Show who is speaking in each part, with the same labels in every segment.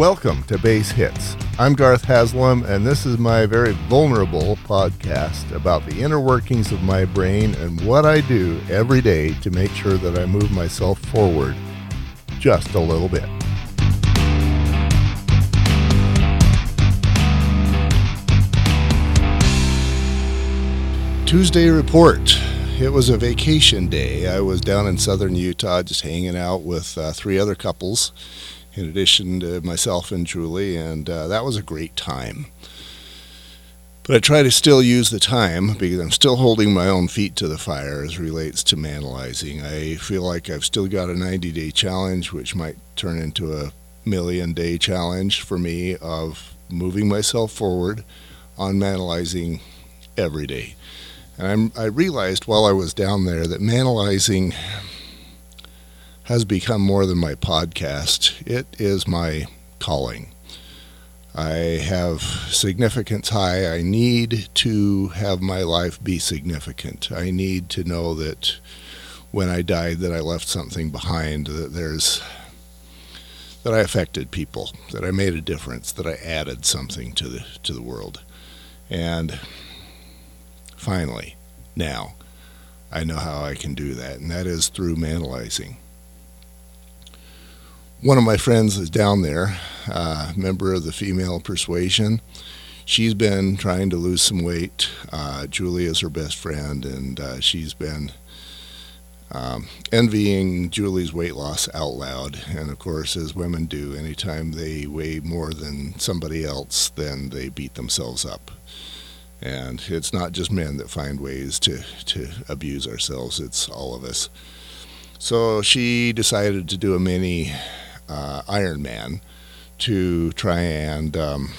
Speaker 1: Welcome to Base Hits. I'm Garth Haslam, and this is my very vulnerable podcast about the inner workings of my brain and what I do every day to make sure that I move myself forward just a little bit. Tuesday report. It was a vacation day. I was down in southern Utah just hanging out with uh, three other couples, in addition to myself and Julie, and uh, that was a great time. But I try to still use the time because I'm still holding my own feet to the fire as relates to manalizing. I feel like I've still got a 90 day challenge, which might turn into a million day challenge for me of moving myself forward on manalizing every day. And I'm, I realized while I was down there that manalizing has become more than my podcast. It is my calling. I have significance high. I need to have my life be significant. I need to know that when I died that I left something behind, that there's that I affected people, that I made a difference, that I added something to the to the world. And finally, now, I know how I can do that, and that is through manalizing. One of my friends is down there, a uh, member of the female persuasion. She's been trying to lose some weight. Uh, Julie is her best friend, and uh, she's been um, envying Julie's weight loss out loud. And of course, as women do, anytime they weigh more than somebody else, then they beat themselves up. And it's not just men that find ways to, to abuse ourselves, it's all of us. So she decided to do a mini uh, Ironman to try and um,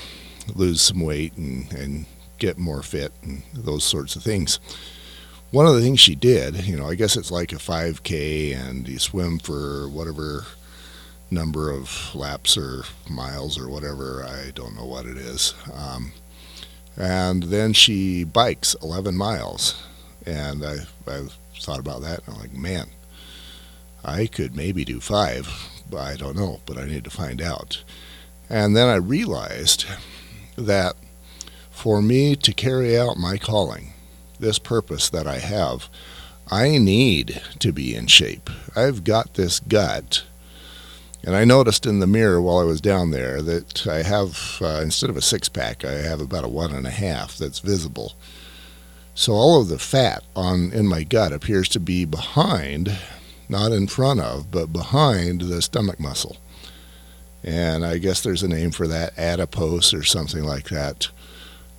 Speaker 1: lose some weight and, and get more fit and those sorts of things. One of the things she did, you know, I guess it's like a 5K and you swim for whatever number of laps or miles or whatever. I don't know what it is. Um, and then she bikes 11 miles. And I, I thought about that. And I'm like, man, I could maybe do five. I don't know, but I need to find out. And then I realized that for me to carry out my calling, this purpose that I have, I need to be in shape. I've got this gut and I noticed in the mirror while I was down there that I have, uh, instead of a six pack, I have about a one and a half that's visible. So all of the fat on in my gut appears to be behind, not in front of, but behind the stomach muscle. And I guess there's a name for that, adipose or something like that.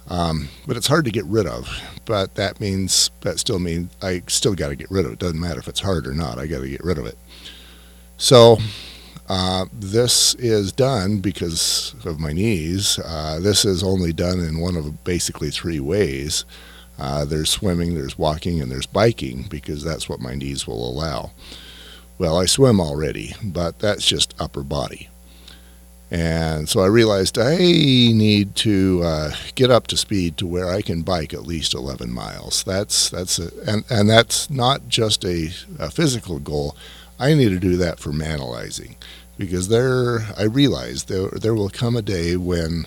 Speaker 1: Um, but it's hard to get rid of. But that means, that still means I still got to get rid of it. Doesn't matter if it's hard or not, I got to get rid of it. So uh, this is done because of my knees. Uh, this is only done in one of basically three ways. Uh, there's swimming, there's walking, and there's biking because that's what my knees will allow. Well, I swim already, but that's just upper body. And so I realized I need to uh, get up to speed to where I can bike at least 11 miles. That's that's a, and and that's not just a, a physical goal. I need to do that for manalizing because there I realize there there will come a day when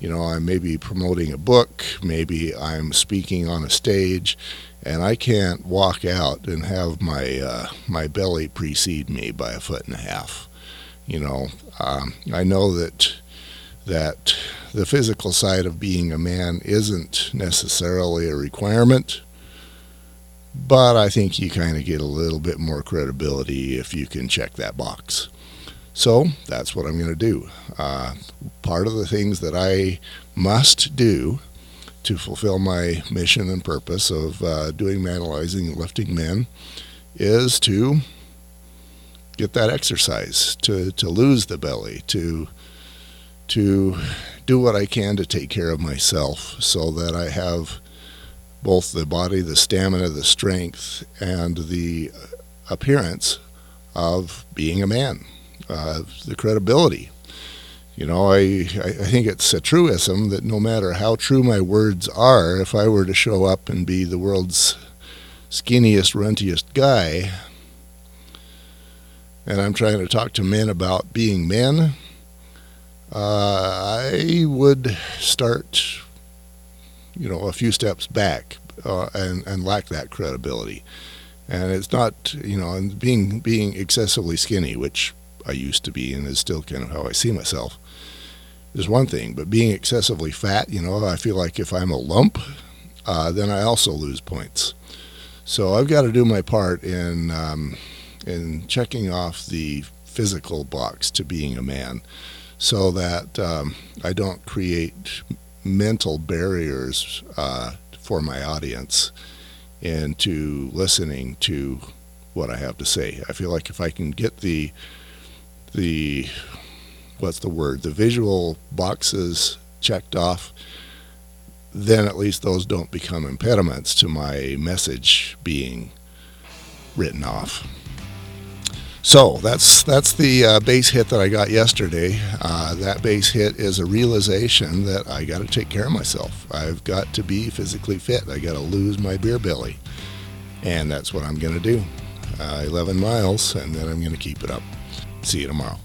Speaker 1: you know I may be promoting a book, maybe I'm speaking on a stage, and I can't walk out and have my uh, my belly precede me by a foot and a half. You know, um, I know that that the physical side of being a man isn't necessarily a requirement, but I think you kind of get a little bit more credibility if you can check that box. So that's what I'm going to do. Uh, part of the things that I must do to fulfill my mission and purpose of uh, doing manalizing and lifting men is to get that exercise, to, to lose the belly, to, to do what I can to take care of myself so that I have both the body, the stamina, the strength, and the appearance of being a man uh, the credibility. You know, I, I think it's a truism that no matter how true my words are, if I were to show up and be the world's skinniest, runtiest guy, and I'm trying to talk to men about being men, Uh, I would start, you know, a few steps back uh, and and lack that credibility. And it's not, you know, and being being excessively skinny, which I used to be, and is still kind of how I see myself, is one thing. But being excessively fat, you know, I feel like if I'm a lump, uh, then I also lose points. So I've got to do my part in um, in checking off the physical box to being a man, so that um, I don't create mental barriers uh, for my audience into listening to what I have to say. I feel like if I can get the the what's the word the visual boxes checked off then at least those don't become impediments to my message being written off so that's that's the uh, base hit that I got yesterday. Uh, that base hit is a realization that I got to take care of myself. I've got to be physically fit. I got to lose my beer belly, and that's what I'm going to do. Uh, 11 miles, and then I'm going to keep it up. See you tomorrow.